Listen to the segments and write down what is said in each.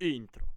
Intro.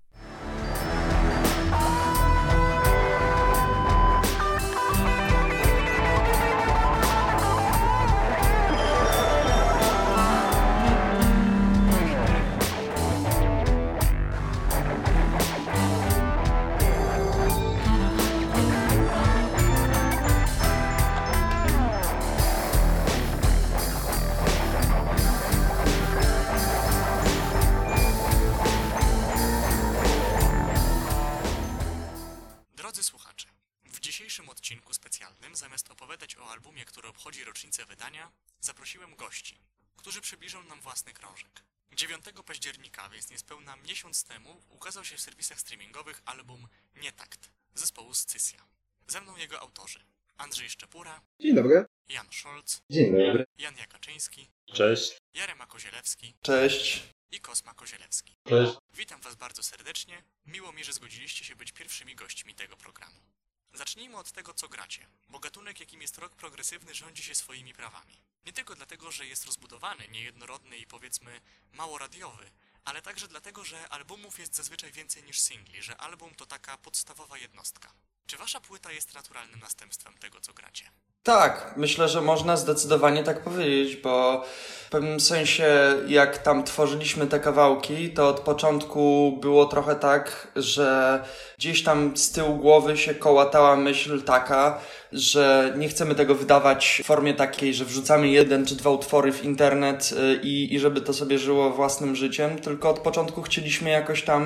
Ze mną jego autorzy Andrzej Szczepura, Dzień dobry. Jan Scholz, Dzień dobry. Jan Jakaczyński, Cześć. Jarema Kozielewski Cześć. i Kosma Kozielewski. Cześć. Witam Was bardzo serdecznie. Miło mi, że zgodziliście się być pierwszymi gośćmi tego programu. Zacznijmy od tego, co gracie, bo gatunek, jakim jest rock progresywny, rządzi się swoimi prawami. Nie tylko dlatego, że jest rozbudowany, niejednorodny i powiedzmy mało radiowy, ale także dlatego, że albumów jest zazwyczaj więcej niż singli, że album to taka podstawowa jednostka. Czy Wasza płyta jest naturalnym następstwem tego, co gracie? Tak, myślę, że można zdecydowanie tak powiedzieć, bo w pewnym sensie, jak tam tworzyliśmy te kawałki, to od początku było trochę tak, że gdzieś tam z tyłu głowy się kołatała myśl taka, że nie chcemy tego wydawać w formie takiej, że wrzucamy jeden czy dwa utwory w internet y, i, i żeby to sobie żyło własnym życiem, tylko od początku chcieliśmy jakoś tam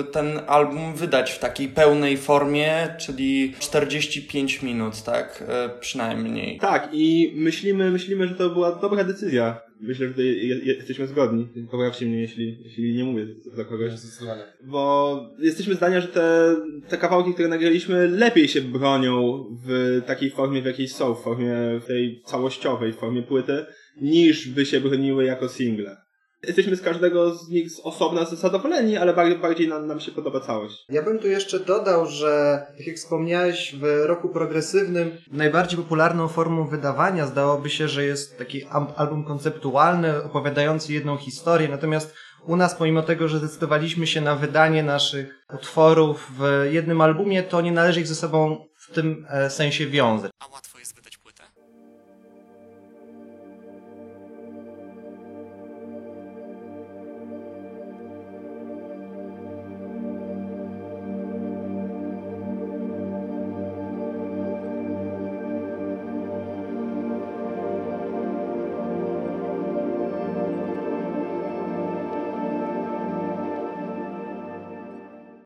y, ten album wydać w takiej pełnej formie, czyli 45 minut, tak, y, przynajmniej. Tak, i myślimy, myślimy, że to była dobra decyzja. Myślę, że tutaj je, je, jesteśmy zgodni. Poprawcie mnie, jeśli, jeśli nie mówię za kogoś. Bo jesteśmy zdania, że te, te kawałki, które nagraliśmy, lepiej się bronią w takiej formie, w jakiej są, w formie tej całościowej, w formie płyty, niż by się broniły jako single. Jesteśmy z każdego z nich z osobna zadowoleni, ale bardziej, bardziej nam, nam się podoba całość. Ja bym tu jeszcze dodał, że tak jak wspomniałeś, w roku progresywnym najbardziej popularną formą wydawania zdałoby się, że jest taki album konceptualny, opowiadający jedną historię, natomiast u nas, pomimo tego, że zdecydowaliśmy się na wydanie naszych utworów w jednym albumie, to nie należy ich ze sobą w tym e, sensie wiązać. A łatwo jest wydać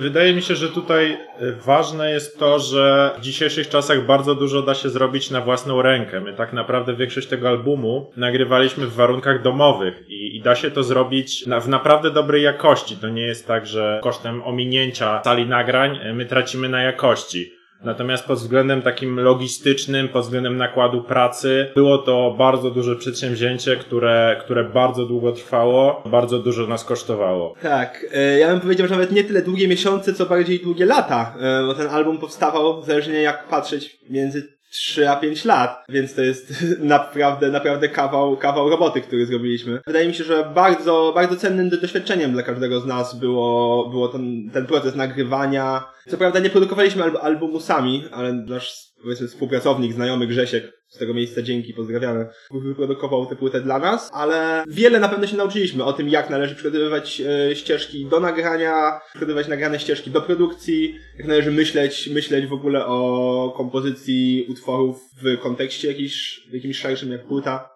Wydaje mi się, że tutaj e, ważne jest to, że w dzisiejszych czasach bardzo dużo da się zrobić na własną rękę. My tak naprawdę większość tego albumu nagrywaliśmy w warunkach domowych i, i da się to zrobić na, w naprawdę dobrej jakości. To nie jest tak, że kosztem ominięcia sali nagrań e, my tracimy na jakości. Natomiast pod względem takim logistycznym, pod względem nakładu pracy, było to bardzo duże przedsięwzięcie, które, które bardzo długo trwało, bardzo dużo nas kosztowało. Tak, e, ja bym powiedział, że nawet nie tyle długie miesiące, co bardziej długie lata, e, bo ten album powstawał, zależnie jak patrzeć, między 3 a 5 lat, więc to jest naprawdę, naprawdę kawał, kawał roboty, który zrobiliśmy. Wydaje mi się, że bardzo, bardzo cennym do- doświadczeniem dla każdego z nas było, było ten, ten proces nagrywania. Co prawda nie produkowaliśmy alb- albumu sami, ale nasz, powiedzmy, współpracownik, znajomy Grzesiek, z tego miejsca dzięki, pozdrawiamy, wyprodukował tę płytę dla nas, ale wiele na pewno się nauczyliśmy o tym, jak należy przygotowywać e, ścieżki do nagrania, przygotowywać nagrane ścieżki do produkcji, jak należy myśleć, myśleć w ogóle o kompozycji utworów w kontekście jakiś, jakimś szerszym jak płyta.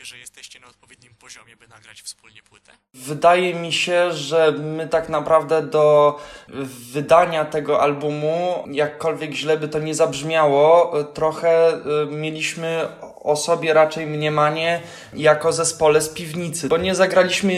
Stwierdziliście, że jesteście na odpowiednim poziomie, by nagrać wspólnie płytę? Wydaje mi się, że my tak naprawdę do wydania tego albumu, jakkolwiek źle by to nie zabrzmiało, trochę y, mieliśmy o sobie raczej mniemanie jako zespole z piwnicy, bo nie zagraliśmy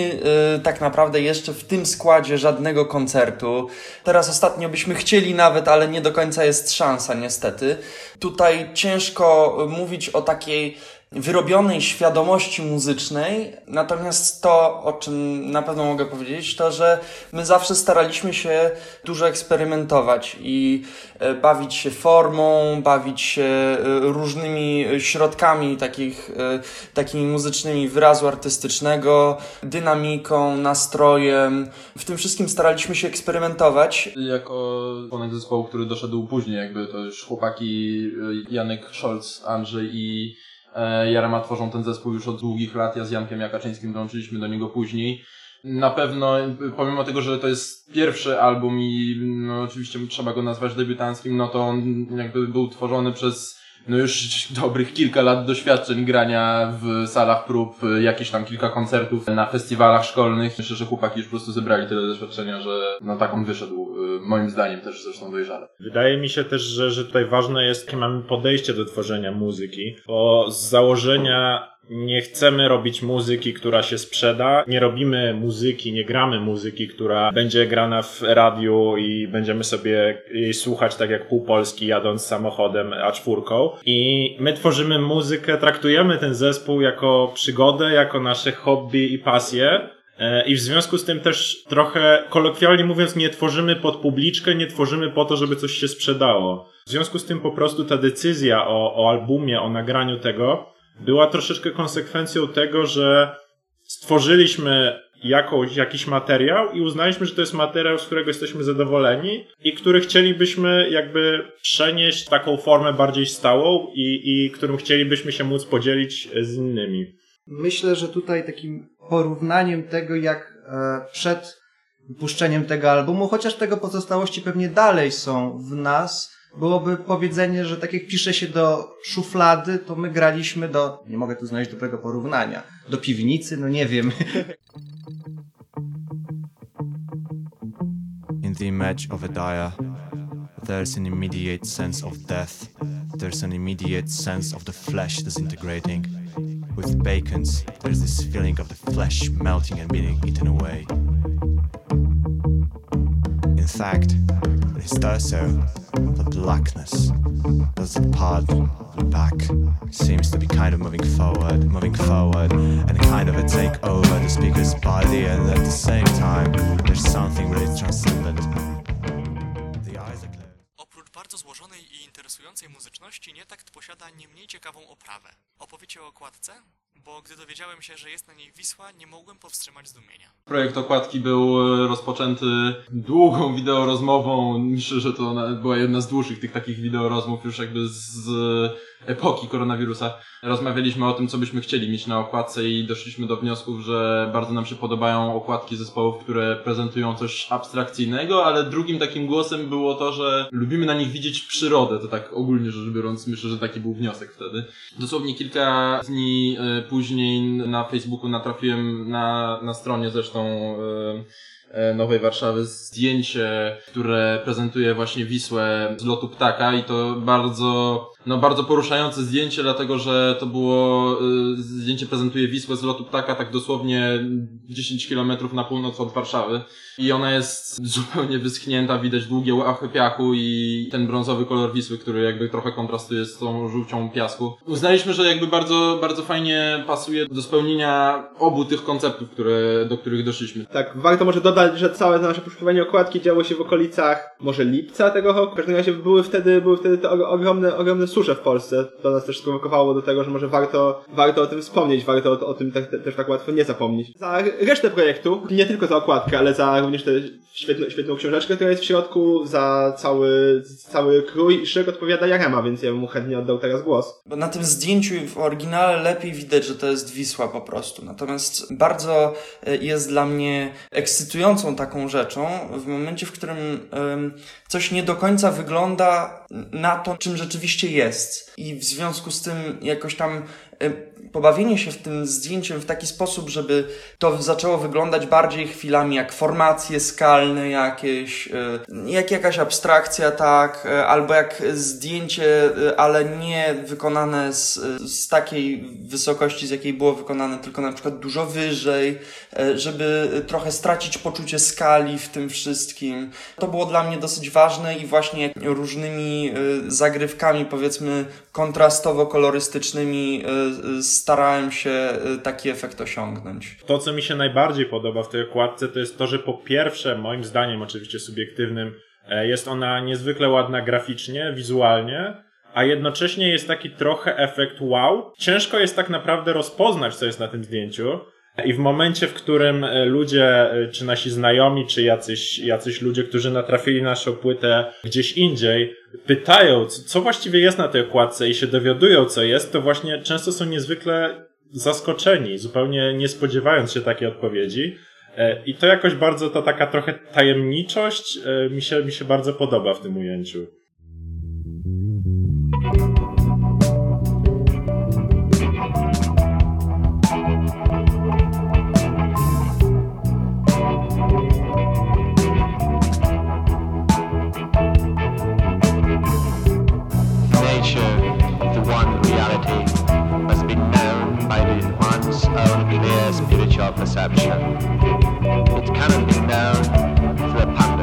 y, tak naprawdę jeszcze w tym składzie żadnego koncertu. Teraz ostatnio byśmy chcieli nawet, ale nie do końca jest szansa niestety. Tutaj ciężko mówić o takiej wyrobionej świadomości muzycznej, natomiast to, o czym na pewno mogę powiedzieć, to, że my zawsze staraliśmy się dużo eksperymentować i e, bawić się formą, bawić się e, różnymi środkami takich, e, takimi muzycznymi wyrazu artystycznego, dynamiką, nastrojem. W tym wszystkim staraliśmy się eksperymentować. Jako członek zespołu, który doszedł później, jakby to już chłopaki Janek Scholz, Andrzej i Jarema tworzą ten zespół już od długich lat. Ja z Jankiem Jakaczyńskim dołączyliśmy do niego później. Na pewno, pomimo tego, że to jest pierwszy album i no, oczywiście trzeba go nazwać debiutanckim, no to on jakby był tworzony przez no już dobrych kilka lat doświadczeń grania w salach prób, jakieś tam kilka koncertów na festiwalach szkolnych. Myślę, że chłopaki już po prostu zebrali tyle doświadczenia, że no tak on wyszedł, moim zdaniem też zresztą dojrzale. Wydaje mi się też, że, że tutaj ważne jest, jakie mamy podejście do tworzenia muzyki, bo z założenia nie chcemy robić muzyki, która się sprzeda. Nie robimy muzyki, nie gramy muzyki, która będzie grana w radiu i będziemy sobie jej słuchać tak jak pół Polski jadąc samochodem A4. I my tworzymy muzykę, traktujemy ten zespół jako przygodę, jako nasze hobby i pasję. E, I w związku z tym też trochę kolokwialnie mówiąc, nie tworzymy pod publiczkę, nie tworzymy po to, żeby coś się sprzedało. W związku z tym po prostu ta decyzja o, o albumie, o nagraniu tego była troszeczkę konsekwencją tego, że stworzyliśmy jakąś, jakiś materiał i uznaliśmy, że to jest materiał, z którego jesteśmy zadowoleni i który chcielibyśmy jakby przenieść taką formę bardziej stałą i, i którym chcielibyśmy się móc podzielić z innymi. Myślę, że tutaj takim porównaniem tego, jak e, przed wypuszczeniem tego albumu, chociaż tego pozostałości pewnie dalej są w nas, byłoby powiedzenie, że tak jak pisze się do szuflady, to my graliśmy do, nie mogę tu znaleźć dobrego porównania, do piwnicy, no nie wiem. In the image of a dyer, there's an immediate sense of death. There's an immediate sense of the flesh disintegrating. With bacons, there's this feeling of the flesh melting and being eaten away. In fact, it is also the blackness. Does the part the back seems to be kind of moving forward, moving forward, and kind of a take over the speaker's body, and at the same time, there's something really transcendent. Muzyczności, Nietakt posiada nie mniej ciekawą oprawę. Opowiecie o okładce? Bo gdy dowiedziałem się, że jest na niej Wisła, nie mogłem powstrzymać zdumienia. Projekt okładki był e, rozpoczęty długą wideorozmową. Myślę, że to była jedna z dłuższych tych takich wideorozmów już jakby z epoki koronawirusa. Rozmawialiśmy o tym, co byśmy chcieli mieć na okładce i doszliśmy do wniosków, że bardzo nam się podobają okładki zespołów, które prezentują coś abstrakcyjnego, ale drugim takim głosem było to, że lubimy na nich widzieć przyrodę. To tak ogólnie rzecz biorąc, myślę, że taki był wniosek wtedy. Dosłownie kilka dni e, później na Facebooku natrafiłem na, na stronie zresztą Nowej Warszawy zdjęcie, które prezentuje właśnie Wisłę z lotu ptaka i to bardzo, no bardzo poruszające zdjęcie, dlatego że to było, y, zdjęcie prezentuje Wisłę z lotu ptaka tak dosłownie 10 kilometrów na północ od Warszawy i ona jest zupełnie wyschnięta, widać długie łachy piachu i ten brązowy kolor Wisły, który jakby trochę kontrastuje z tą żółcią piasku. Uznaliśmy, że jakby bardzo, bardzo fajnie pasuje do spełnienia obu tych konceptów, które, do których doszliśmy. Tak, warto może dodać, że całe to nasze poszukiwanie okładki działo się w okolicach może lipca tego roku. W każdym razie były wtedy, były wtedy te ogromne, ogromne susze w Polsce. To nas też sprowokowało do tego, że może warto, warto o tym wspomnieć, warto o, o tym te, te, też tak łatwo nie zapomnieć. Za resztę projektu, nie tylko za okładkę, ale za również tę świetną, świetną książeczkę, która jest w środku, za cały, cały krój i szyk odpowiada Jarema, więc ja mu chętnie oddał teraz głos. Bo na tym zdjęciu w oryginale lepiej widać, że to jest Wisła po prostu. Natomiast bardzo e, jest dla mnie taką rzeczą w momencie, w którym coś nie do końca wygląda na to, czym rzeczywiście jest. I w związku z tym jakoś tam pobawienie się w tym zdjęciem w taki sposób, żeby to zaczęło wyglądać bardziej chwilami jak formacje skalne jakieś, jak jakaś abstrakcja, tak, y, albo jak zdjęcie, y, ale nie wykonane z, z takiej wysokości, z jakiej było wykonane, tylko na przykład dużo wyżej, y, żeby trochę stracić poczucie skali w tym wszystkim. To było dla mnie dosyć ważne i właśnie różnymi y, zagrywkami, powiedzmy, kontrastowo-kolorystycznymi y, y, starałem się taki efekt osiągnąć. To, co mi się najbardziej podoba w tej okładce, to jest to, że po pierwsze, moim zdaniem oczywiście subiektywnym, e, jest ona niezwykle ładna graficznie, wizualnie, a jednocześnie jest taki trochę efekt wow. Ciężko jest tak naprawdę rozpoznać, co jest na tym zdjęciu. I w momencie, w którym e, ludzie, e, czy nasi znajomi, czy jacyś, jacyś ludzie, którzy natrafili na naszą płytę gdzieś indziej, pytają, co, właściwie jest na tej okładce i się dowiadują, co jest, to właśnie często są niezwykle zaskoczeni, zupełnie nie spodziewając się takiej odpowiedzi. E, I to jakoś bardzo, ta taka trochę tajemniczość mi się, mi się bardzo podoba w tym ujęciu. Reality, must be known by the one's own clear spiritual perception. It cannot be known through a.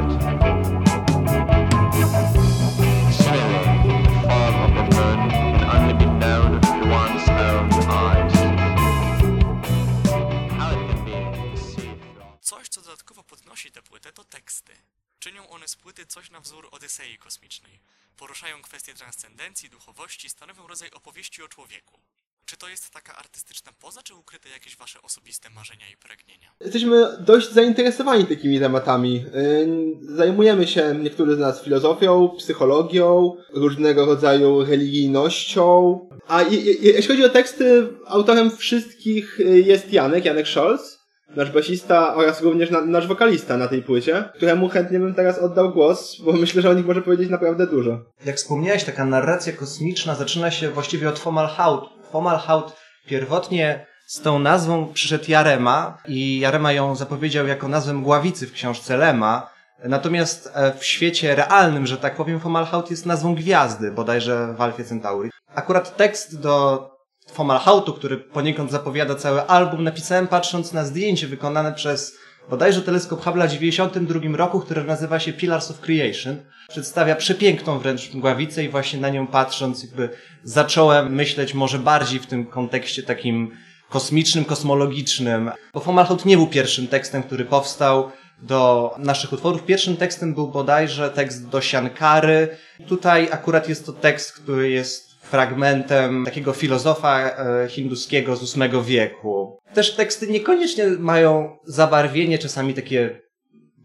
Czynią one z płyty coś na wzór Odysei kosmicznej. Poruszają kwestie transcendencji, duchowości, stanowią rodzaj opowieści o człowieku. Czy to jest taka artystyczna poza, czy ukryte jakieś wasze osobiste marzenia i pragnienia? Jesteśmy dość zainteresowani takimi tematami. Yy, Zajmujemy się, niektórzy z nas, filozofią, psychologią, różnego rodzaju religijnością. A je- je- jeśli chodzi o teksty, autorem wszystkich y, jest Janek, Janek Scholz, nasz basista oraz również na, nasz wokalista na tej płycie, któremu chętnie bym teraz oddał głos, bo myślę, że o nich może powiedzieć naprawdę dużo. Jak wspomniałeś, taka narracja kosmiczna zaczyna się właściwie od Fomalhaut. Fomalhaut pierwotnie z tą nazwą przyszedł Jarema i Jarema ją zapowiedział jako nazwę mgławicy w książce Lema. Natomiast e, w świecie realnym, że tak powiem, Fomalhaut jest nazwą gwiazdy, bodajże w Alfie Centauri. Akurat tekst do Fomalhautu, który poniekąd zapowiada cały album, napisałem patrząc na zdjęcie wykonane przez bodajże teleskop Hubble'a w 92 roku, które nazywa się Pillars of Creation. Przedstawia przepiękną wręcz mgławicę i właśnie na nią patrząc jakby zacząłem myśleć może bardziej w tym kontekście takim kosmicznym, kosmologicznym. Bo Fomalhaut nie był pierwszym tekstem, który powstał do naszych utworów. Pierwszym tekstem był bodajże tekst do Siankary. Tutaj akurat jest to tekst, który jest fragmentem takiego filozofa e, hinduskiego z VIII wieku. Też teksty niekoniecznie mają zabarwienie, czasami takie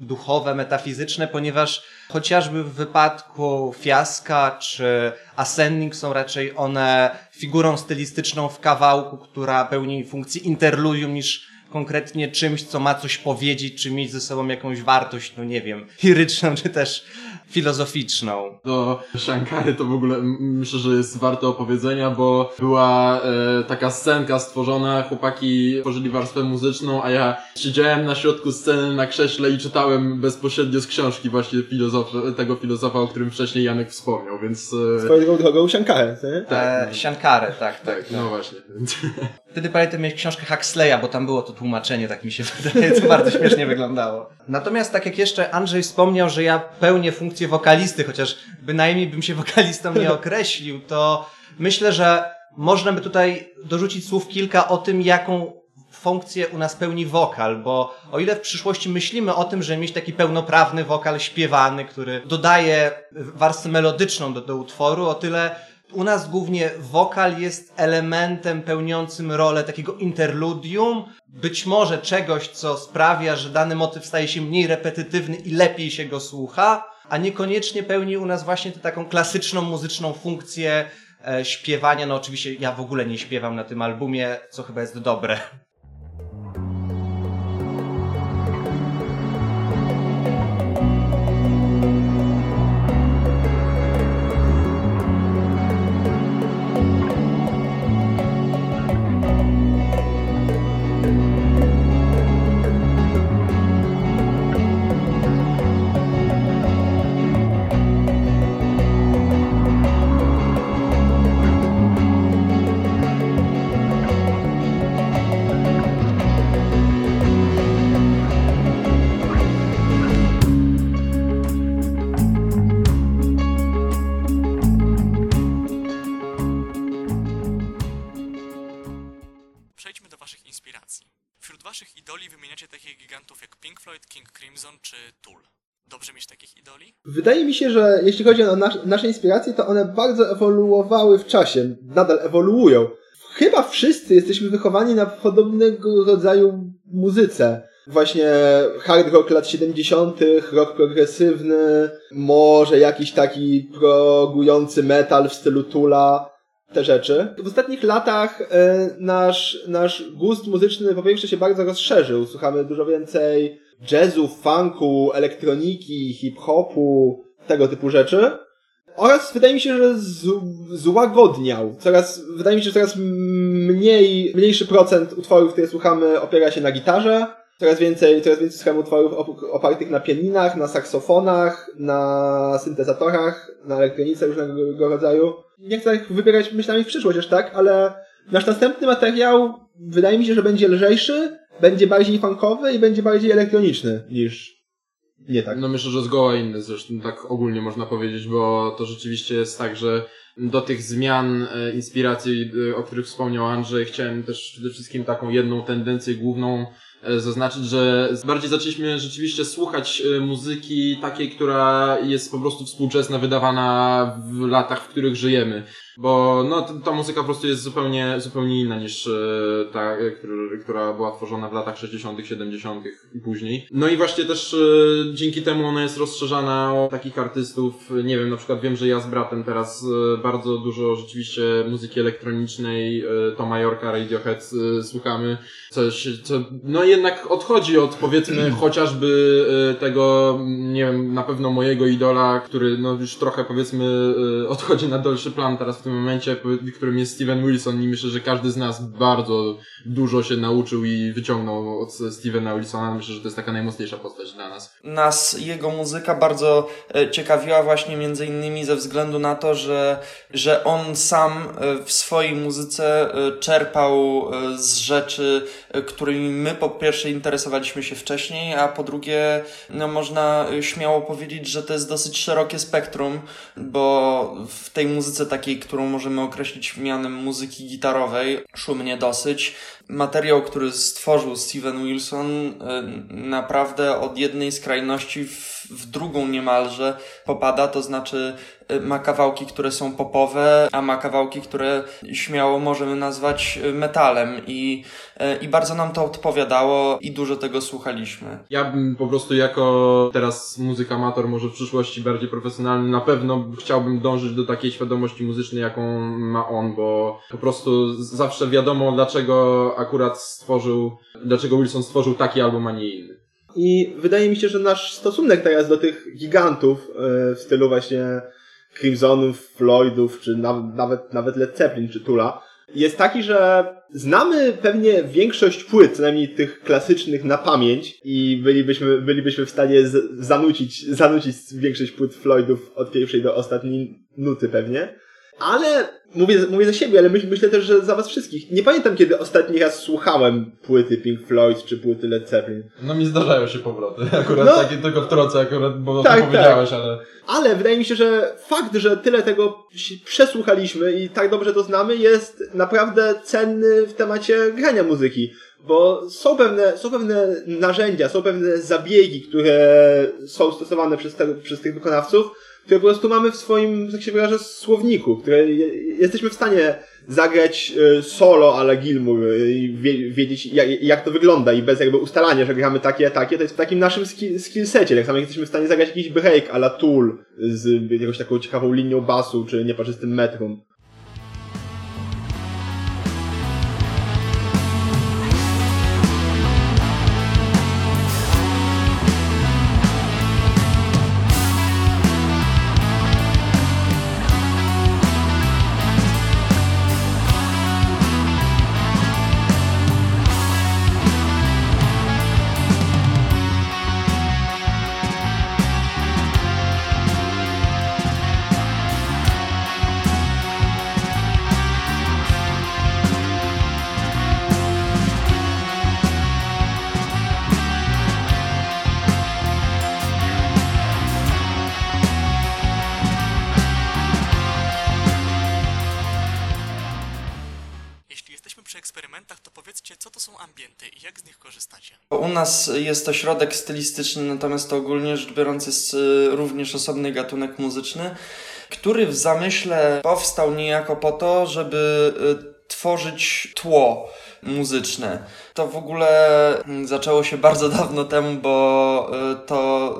duchowe, metafizyczne, ponieważ chociażby w wypadku Fiaska czy Ascending są raczej one figurą stylistyczną w kawałku, która pełni funkcję interludium niż konkretnie czymś, co ma coś powiedzieć, czy mieć ze sobą jakąś wartość, no nie wiem, liryczną, czy też filozoficzną. Do Shankary to w ogóle myślę, że jest warte opowiedzenia, bo była e, taka scenka stworzona, chłopaki tworzyli warstwę muzyczną, a ja siedziałem na środku sceny na krześle i czytałem bezpośrednio z książki właśnie filozof, tego filozofa, o którym wcześniej Janek wspomniał, więc... E, Swoją drogą nie? tak, E, Siankarę, tak, tak. tak, no właśnie. Wtedy pamiętam mieć książkę Huxleya, bo tam było to tłumaczenie, tak mi się wydaje, to bardzo śmiesznie wyglądało. Natomiast tak jak jeszcze Andrzej wspomniał, że ja pełnię funkcję wokalisty, chociaż bynajmniej bym się wokalistą nie określił, to myślę, że można by tutaj dorzucić słów kilka o tym, jaką funkcję u nas pełni wokal, bo o ile w przyszłości myślimy o tym, że mieć taki pełnoprawny wokal śpiewany, który dodaje warstwę melodyczną do, do utworu, o tyle u nas głównie wokal jest elementem pełniącym rolę takiego interludium, być może czegoś, co sprawia, że dany motyw staje się mniej repetytywny i lepiej się go słucha, a niekoniecznie pełni u nas właśnie tę taką klasyczną muzyczną funkcję e, śpiewania. No oczywiście ja w ogóle nie śpiewam na tym albumie, co chyba jest dobre. Wydaje mi się, że jeśli chodzi o nas, nasze inspiracje, to one bardzo ewoluowały w czasie. Nadal ewoluują. Chyba wszyscy jesteśmy wychowani na podobnego rodzaju muzyce. Właśnie hard rock lat 70., rock progresywny, może jakiś taki progujący metal w stylu Tula, te rzeczy. W ostatnich latach e, nasz, nasz gust muzyczny po pierwsze się bardzo rozszerzył. Słuchamy dużo więcej jazzu, funku, elektroniki, hip-hopu, tego typu rzeczy. Oraz wydaje mi się, że z, złagodniał. Coraz, wydaje mi się, że coraz mniej, mniejszy procent utworów, które słuchamy, opiera się na gitarze. Coraz więcej, coraz więcej słuchamy utworów op- opartych na pianinach, na saksofonach, na syntezatorach, na elektronice różnego rodzaju. Nie chcę tak wybierać myślami w przyszłość aż tak, ale nasz następny materiał wydaje mi się, że będzie lżejszy, będzie bardziej funkowy i będzie bardziej elektroniczny niż nie tak. No myślę, że zgoła inny zresztą tak ogólnie można powiedzieć, bo to rzeczywiście jest tak, że do tych zmian e, inspiracji, e, o których wspomniał Andrzej, chciałem też przede wszystkim taką jedną tendencję główną e, zaznaczyć, że bardziej zaczęliśmy rzeczywiście słuchać muzyki takiej, która jest po prostu współczesna, wydawana w latach, w których żyjemy. Bo no, ta muzyka po prostu jest zupełnie, zupełnie inna niż e, ta, e, która była tworzona w latach 60., 70. i później. No i właśnie też e, dzięki temu ona jest rozszerzana o takich artystów, nie wiem, na przykład wiem, że ja z bratem teraz bardzo dużo rzeczywiście muzyki elektronicznej, Toma Yorka, Radiohead słuchamy, coś, co no jednak odchodzi od powiedzmy chociażby tego, nie wiem, na pewno mojego idola, który no już trochę powiedzmy odchodzi na dalszy plan teraz tym momencie, którym jest Steven Wilson i myślę, że każdy z nas bardzo dużo się nauczył i wyciągnął od Stevena Wilsona. Myślę, że to jest taka najmocniejsza postać dla nas. nas jego muzyka bardzo e, ciekawiła właśnie między innymi ze względu na to, że, że on sam e, w swojej muzyce e, czerpał z rzeczy, którymi my po pierwsze interesowaliśmy się wcześniej, a po drugie no można śmiało powiedzieć, że to jest dosyć szerokie spektrum, bo w tej muzyce takiej, którą możemy określić mianem muzyki gitarowej, szumnie dosyć, materiał, który stworzył Steven Wilson, e, naprawdę od jednej skrajności w, w drugą niemalże popada, to znaczy e, ma kawałki, które są popowe, a ma kawałki, które śmiało możemy nazwać e, metalem i, i bardzo nam to odpowiadało i dużo tego słuchaliśmy. Ja bym po prostu jako teraz muzyk amator, może w przyszłości bardziej profesjonalny, na pewno chciałbym dążyć do takiej świadomości muzycznej, jaką ma on, bo po prostu zawsze wiadomo, dlaczego akurat stworzył, dlaczego Wilson stworzył taki album, a nie inny. I wydaje mi się, że nasz stosunek teraz do tych gigantów e, w stylu właśnie Crimsonów, Floydów, czy nawet, nawet, Led Zeppelin, czy Tula, jest taki, że znamy pewnie większość płyt, co najmniej tych klasycznych na pamięć i bylibyśmy, bylibyśmy w stanie z, zanucić, zanucić większość płyt Floydów od pierwszej do ostatniej nuty pewnie. Ale mówię, mówię za siebie, ale myśl, myślę też, że za was wszystkich. Nie pamiętam, kiedy ostatni raz słuchałem płyty Pink Floyd czy płyty Led Zeppelin. No mi zdarzają się powroty, akurat No. takie tylko w troce, akurat, bo Tak, to tak. powiedziałeś, ale... Ale wydaje mi się, że fakt, że tyle tego przesłuchaliśmy i tak dobrze to znamy, jest naprawdę cenny w temacie grania muzyki. Bo są pewne, są pewne narzędzia, są pewne zabiegi, które są stosowane przez, te, przez tych wykonawców, które po prostu mamy w swoim, tak się wyrażę, słowniku, które je, jesteśmy w stanie zagrać e, solo ala Gilmour e, i wie, wiedzieć jak, to wygląda i bez jakby ustalania, że gramy takie, takie, to jest w takim naszym skill, skillsecie. Tak samo jak jesteśmy w stanie zagrać jakiś break ala Tool z jakąś taką ciekawą linią basu czy nieparzystym metrum. Nas jest to środek stylistyczny, natomiast to ogólnie rzecz biorąc jest y, również osobny gatunek muzyczny, który w zamyśle powstał niejako po to, żeby y, tworzyć tło muzyczne. To w ogóle mm, zaczęło się bardzo dawno temu, bo y, to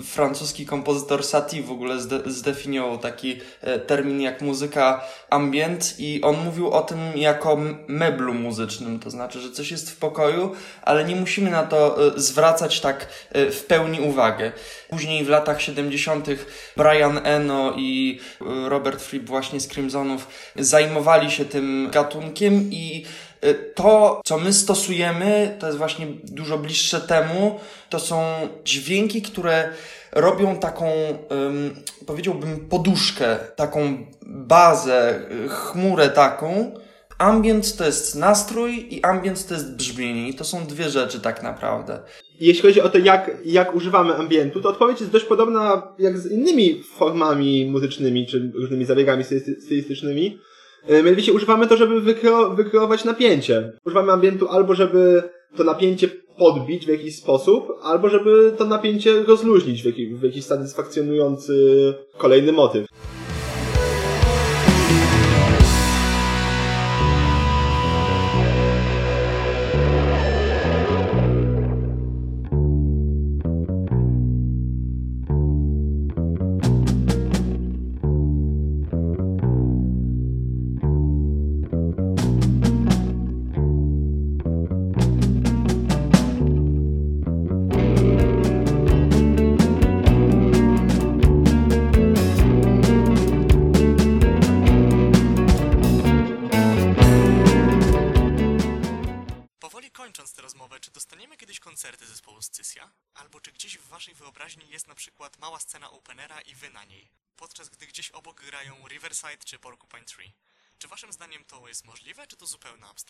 y, francuski kompozytor Satie w ogóle zde- zdefiniował taki y, termin jak muzyka ambient i on mówił o tym jako meblu muzycznym, to znaczy, że coś jest w pokoju, ale nie musimy na to zwracać tak w pełni uwagę. Później w latach 70. Brian Eno i Robert Fripp właśnie z Crimsonów zajmowali się tym gatunkiem i to, co my stosujemy, to jest właśnie dużo bliższe temu. To są dźwięki, które robią taką, ym, powiedziałbym, poduszkę, taką bazę, y, chmurę taką. Ambient to jest nastrój i ambient to jest brzmienie. I to są dwie rzeczy tak naprawdę. Jeśli chodzi o to, jak, jak używamy ambientu, to odpowiedź jest dość podobna jak z innymi formami muzycznymi, czy różnymi zabiegami stylisty- stylistycznymi. E, Mianowicie używamy to, żeby wykre- wykreować napięcie. Używamy ambientu albo, żeby to napięcie podbić w jakiś sposób, albo żeby to napięcie rozluźnić w jakiś, w jakiś satysfakcjonujący kolejny motyw.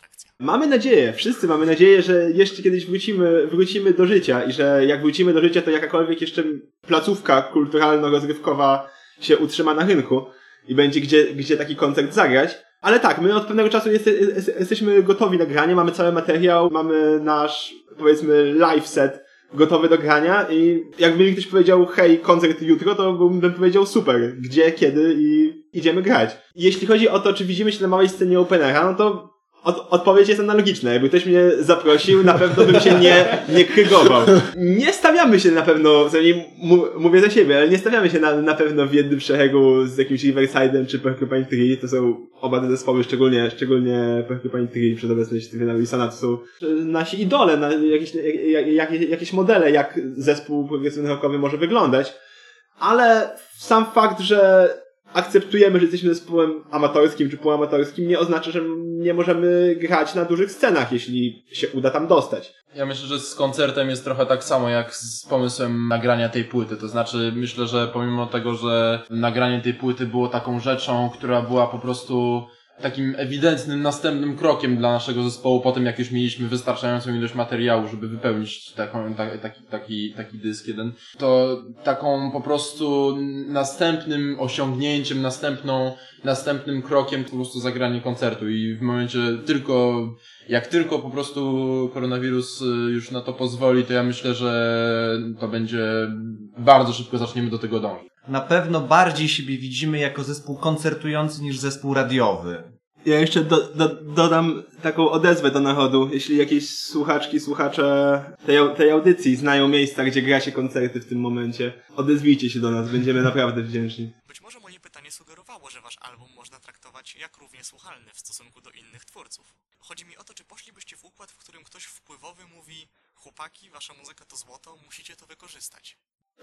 Abstrakcja? Mamy nadzieję, wszyscy mamy nadzieję, że jeszcze kiedyś wrócimy, wrócimy do życia i że jak wrócimy do życia, to jakakolwiek jeszcze placówka kulturalno-rozrywkowa się utrzyma na rynku i będzie gdzie, gdzie taki koncert zagrać. Ale tak, my od pewnego czasu jest, jest, jesteśmy gotowi na granie, mamy cały materiał, mamy nasz, powiedzmy, live set gotowy do grania i jakby mi ktoś powiedział, hej, koncert jutro, to bym powiedział super, gdzie, kiedy i idziemy grać. Jeśli chodzi o to, czy widzimy się na małej scenie Openera, no to od, odpowiedź jest analogiczna. Jakby ktoś mnie zaprosił, na pewno bym się nie, nie krygował. Nie stawiamy się na pewno, mu, mówię za siebie, ale nie stawiamy się na, na pewno w jednym szeregu z jakimś Riverside'em czy Porcupine Tree. To są oba te zespoły, szczególnie, szczególnie Porcupine Tree przez obecność Stevena Wilsona, to są nasi idole, na, jakieś, jak, jak, jakieś modele, jak zespół progresywny rockowy może wyglądać. Ale sam fakt, że akceptujemy, że jesteśmy zespołem amatorskim czy półamatorskim, nie oznacza, że nie możemy grać na dużych scenach, jeśli się uda tam dostać. Ja myślę, że z koncertem jest trochę tak samo jak z pomysłem nagrania tej płyty. To znaczy, myślę, że pomimo tego, że nagranie tej płyty było taką rzeczą, która była po prostu takim ewidentnym następnym krokiem dla naszego zespołu po tym, jak już mieliśmy wystarczającą ilość materiału, żeby wypełnić taką, ta, taki, taki, taki dysk jeden, to taką po prostu następnym osiągnięciem, następną, następnym krokiem po prostu zagranie koncertu. I w momencie tylko, jak tylko po prostu koronawirus y, już na to pozwoli, to ja myślę, że to będzie, bardzo szybko zaczniemy do tego dążyć. Na pewno bardziej siebie widzimy jako zespół koncertujący niż zespół radiowy. Ja jeszcze do, do, dodam taką odezwę do narodu. Jeśli jakieś słuchaczki, słuchacze tej, tej audycji znają miejsca, gdzie gra się koncerty w tym momencie, odezwijcie się do nas, będziemy naprawdę wdzięczni. Być może moje pytanie sugerowało, że wasz album można traktować jak równie słuchalny w stosunku do innych twórców. Chodzi mi o to, czy poszlibyście w układ, w którym ktoś wpływowy mówi chłopaki, wasza muzyka to złoto, musicie to wykorzystać.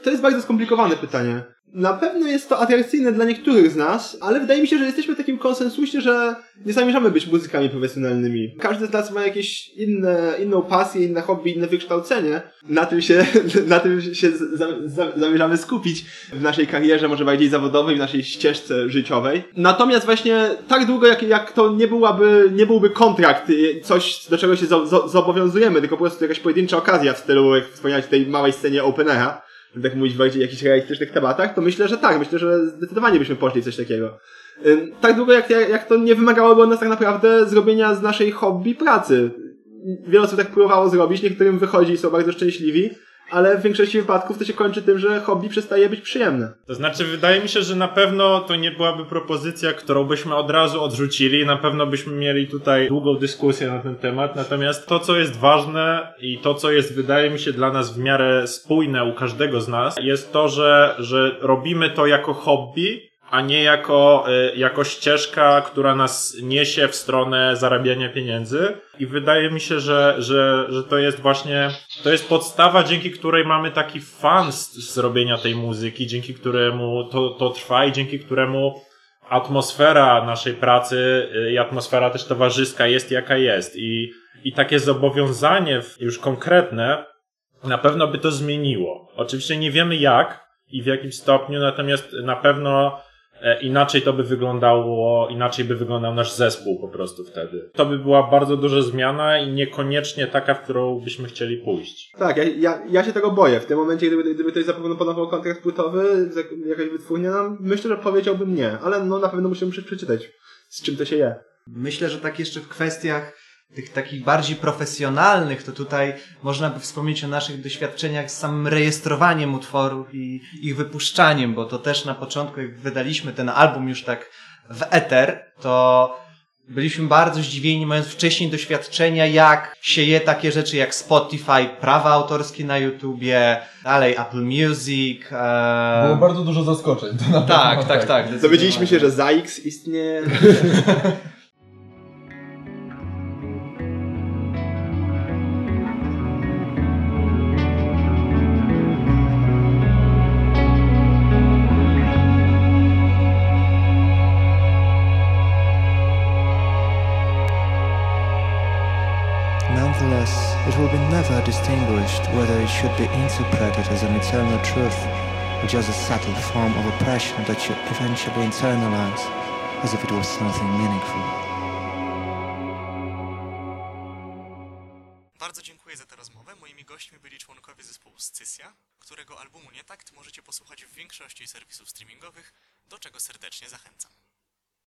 To jest bardzo skomplikowane pytanie. Na pewno jest to atrakcyjne dla niektórych z nas, ale wydaje mi się, że jesteśmy w takim konsensusie, że nie zamierzamy być muzykami profesjonalnymi. Każdy z nas ma jakieś inne, inną pasję, inne hobby, inne wykształcenie. Na tym się, na tym się za, za, zamierzamy skupić w naszej karierze, może bardziej zawodowej, w naszej ścieżce życiowej. Natomiast właśnie tak długo, jak, jak to nie byłaby, nie byłby kontrakt, y, coś, do czego się zo, zo, zobowiązujemy, tylko po prostu jakaś pojedyncza okazja w stylu, jak wspomniałeś, tej małej scenie Openera, tak mówić o jakichś realistycznych tematach, to myślę, że tak, myślę, że zdecydowanie byśmy poszli coś takiego. Tak długo jak, jak to nie wymagałoby od nas tak naprawdę zrobienia z naszej hobby pracy. Wiele osób tak próbowało zrobić, niektórym wychodzi i są bardzo szczęśliwi, ale w większości wypadków to się kończy tym, że hobby przestaje być przyjemne. To znaczy, wydaje mi się, że na pewno to nie byłaby propozycja, którą byśmy od razu odrzucili. Na pewno byśmy mieli tutaj długą dyskusję na ten temat. Natomiast to, co jest ważne i to, co jest, wydaje mi się, dla nas w miarę spójne u każdego z nas, jest to, że, że robimy to jako hobby, a nie jako, y, jako ścieżka, która nas niesie w stronę zarabiania pieniędzy. I wydaje mi się, że, że, że to jest właśnie, to jest podstawa, dzięki której mamy taki fan z, z robienia tej muzyki, dzięki któremu to, to trwa i dzięki któremu atmosfera naszej pracy y, i atmosfera też towarzyska jest jaka jest. I, i takie zobowiązanie już konkretne na pewno by to zmieniło. Oczywiście nie wiemy jak i w jakim stopniu, natomiast na pewno inaczej to by wyglądało, inaczej by wyglądał nasz zespół po prostu wtedy. To by była bardzo duża zmiana i niekoniecznie taka, w którą byśmy chcieli pójść. Tak, ja, ja, ja się tego boję. W tym momencie, gdyby, gdyby ktoś zaproponował kontrakt płytowy, z- jakaś wytwórnia nam, myślę, że powiedziałbym nie, ale no na pewno musimy przeczytać, z czym to się je. Myślę, że tak jeszcze w kwestiach tych takich bardziej profesjonalnych, to tutaj można by wspomnieć o naszych doświadczeniach z samym rejestrowaniem utworów i ich wypuszczaniem, bo to też na początku, jak wydaliśmy ten album już tak w eter, to byliśmy bardzo zdziwieni, mając wcześniej doświadczenia, jak się je takie rzeczy jak Spotify, prawa autorskie na YouTubie, dalej Apple Music. E... Było bardzo dużo zaskoczeń. To na Tak, pewno, tak, tak. Dowiedzieliśmy się, że ZAX istnieje. truth or just a subtle form of oppression that you eventually internalize as if it was something meaningful. Bardzo dziękuję za tę rozmowę. Moimi gośćmi byli członkowie zespołu Scysja, którego albumu Nietakt możecie posłuchać w większości serwisów streamingowych, do czego serdecznie zachęcam.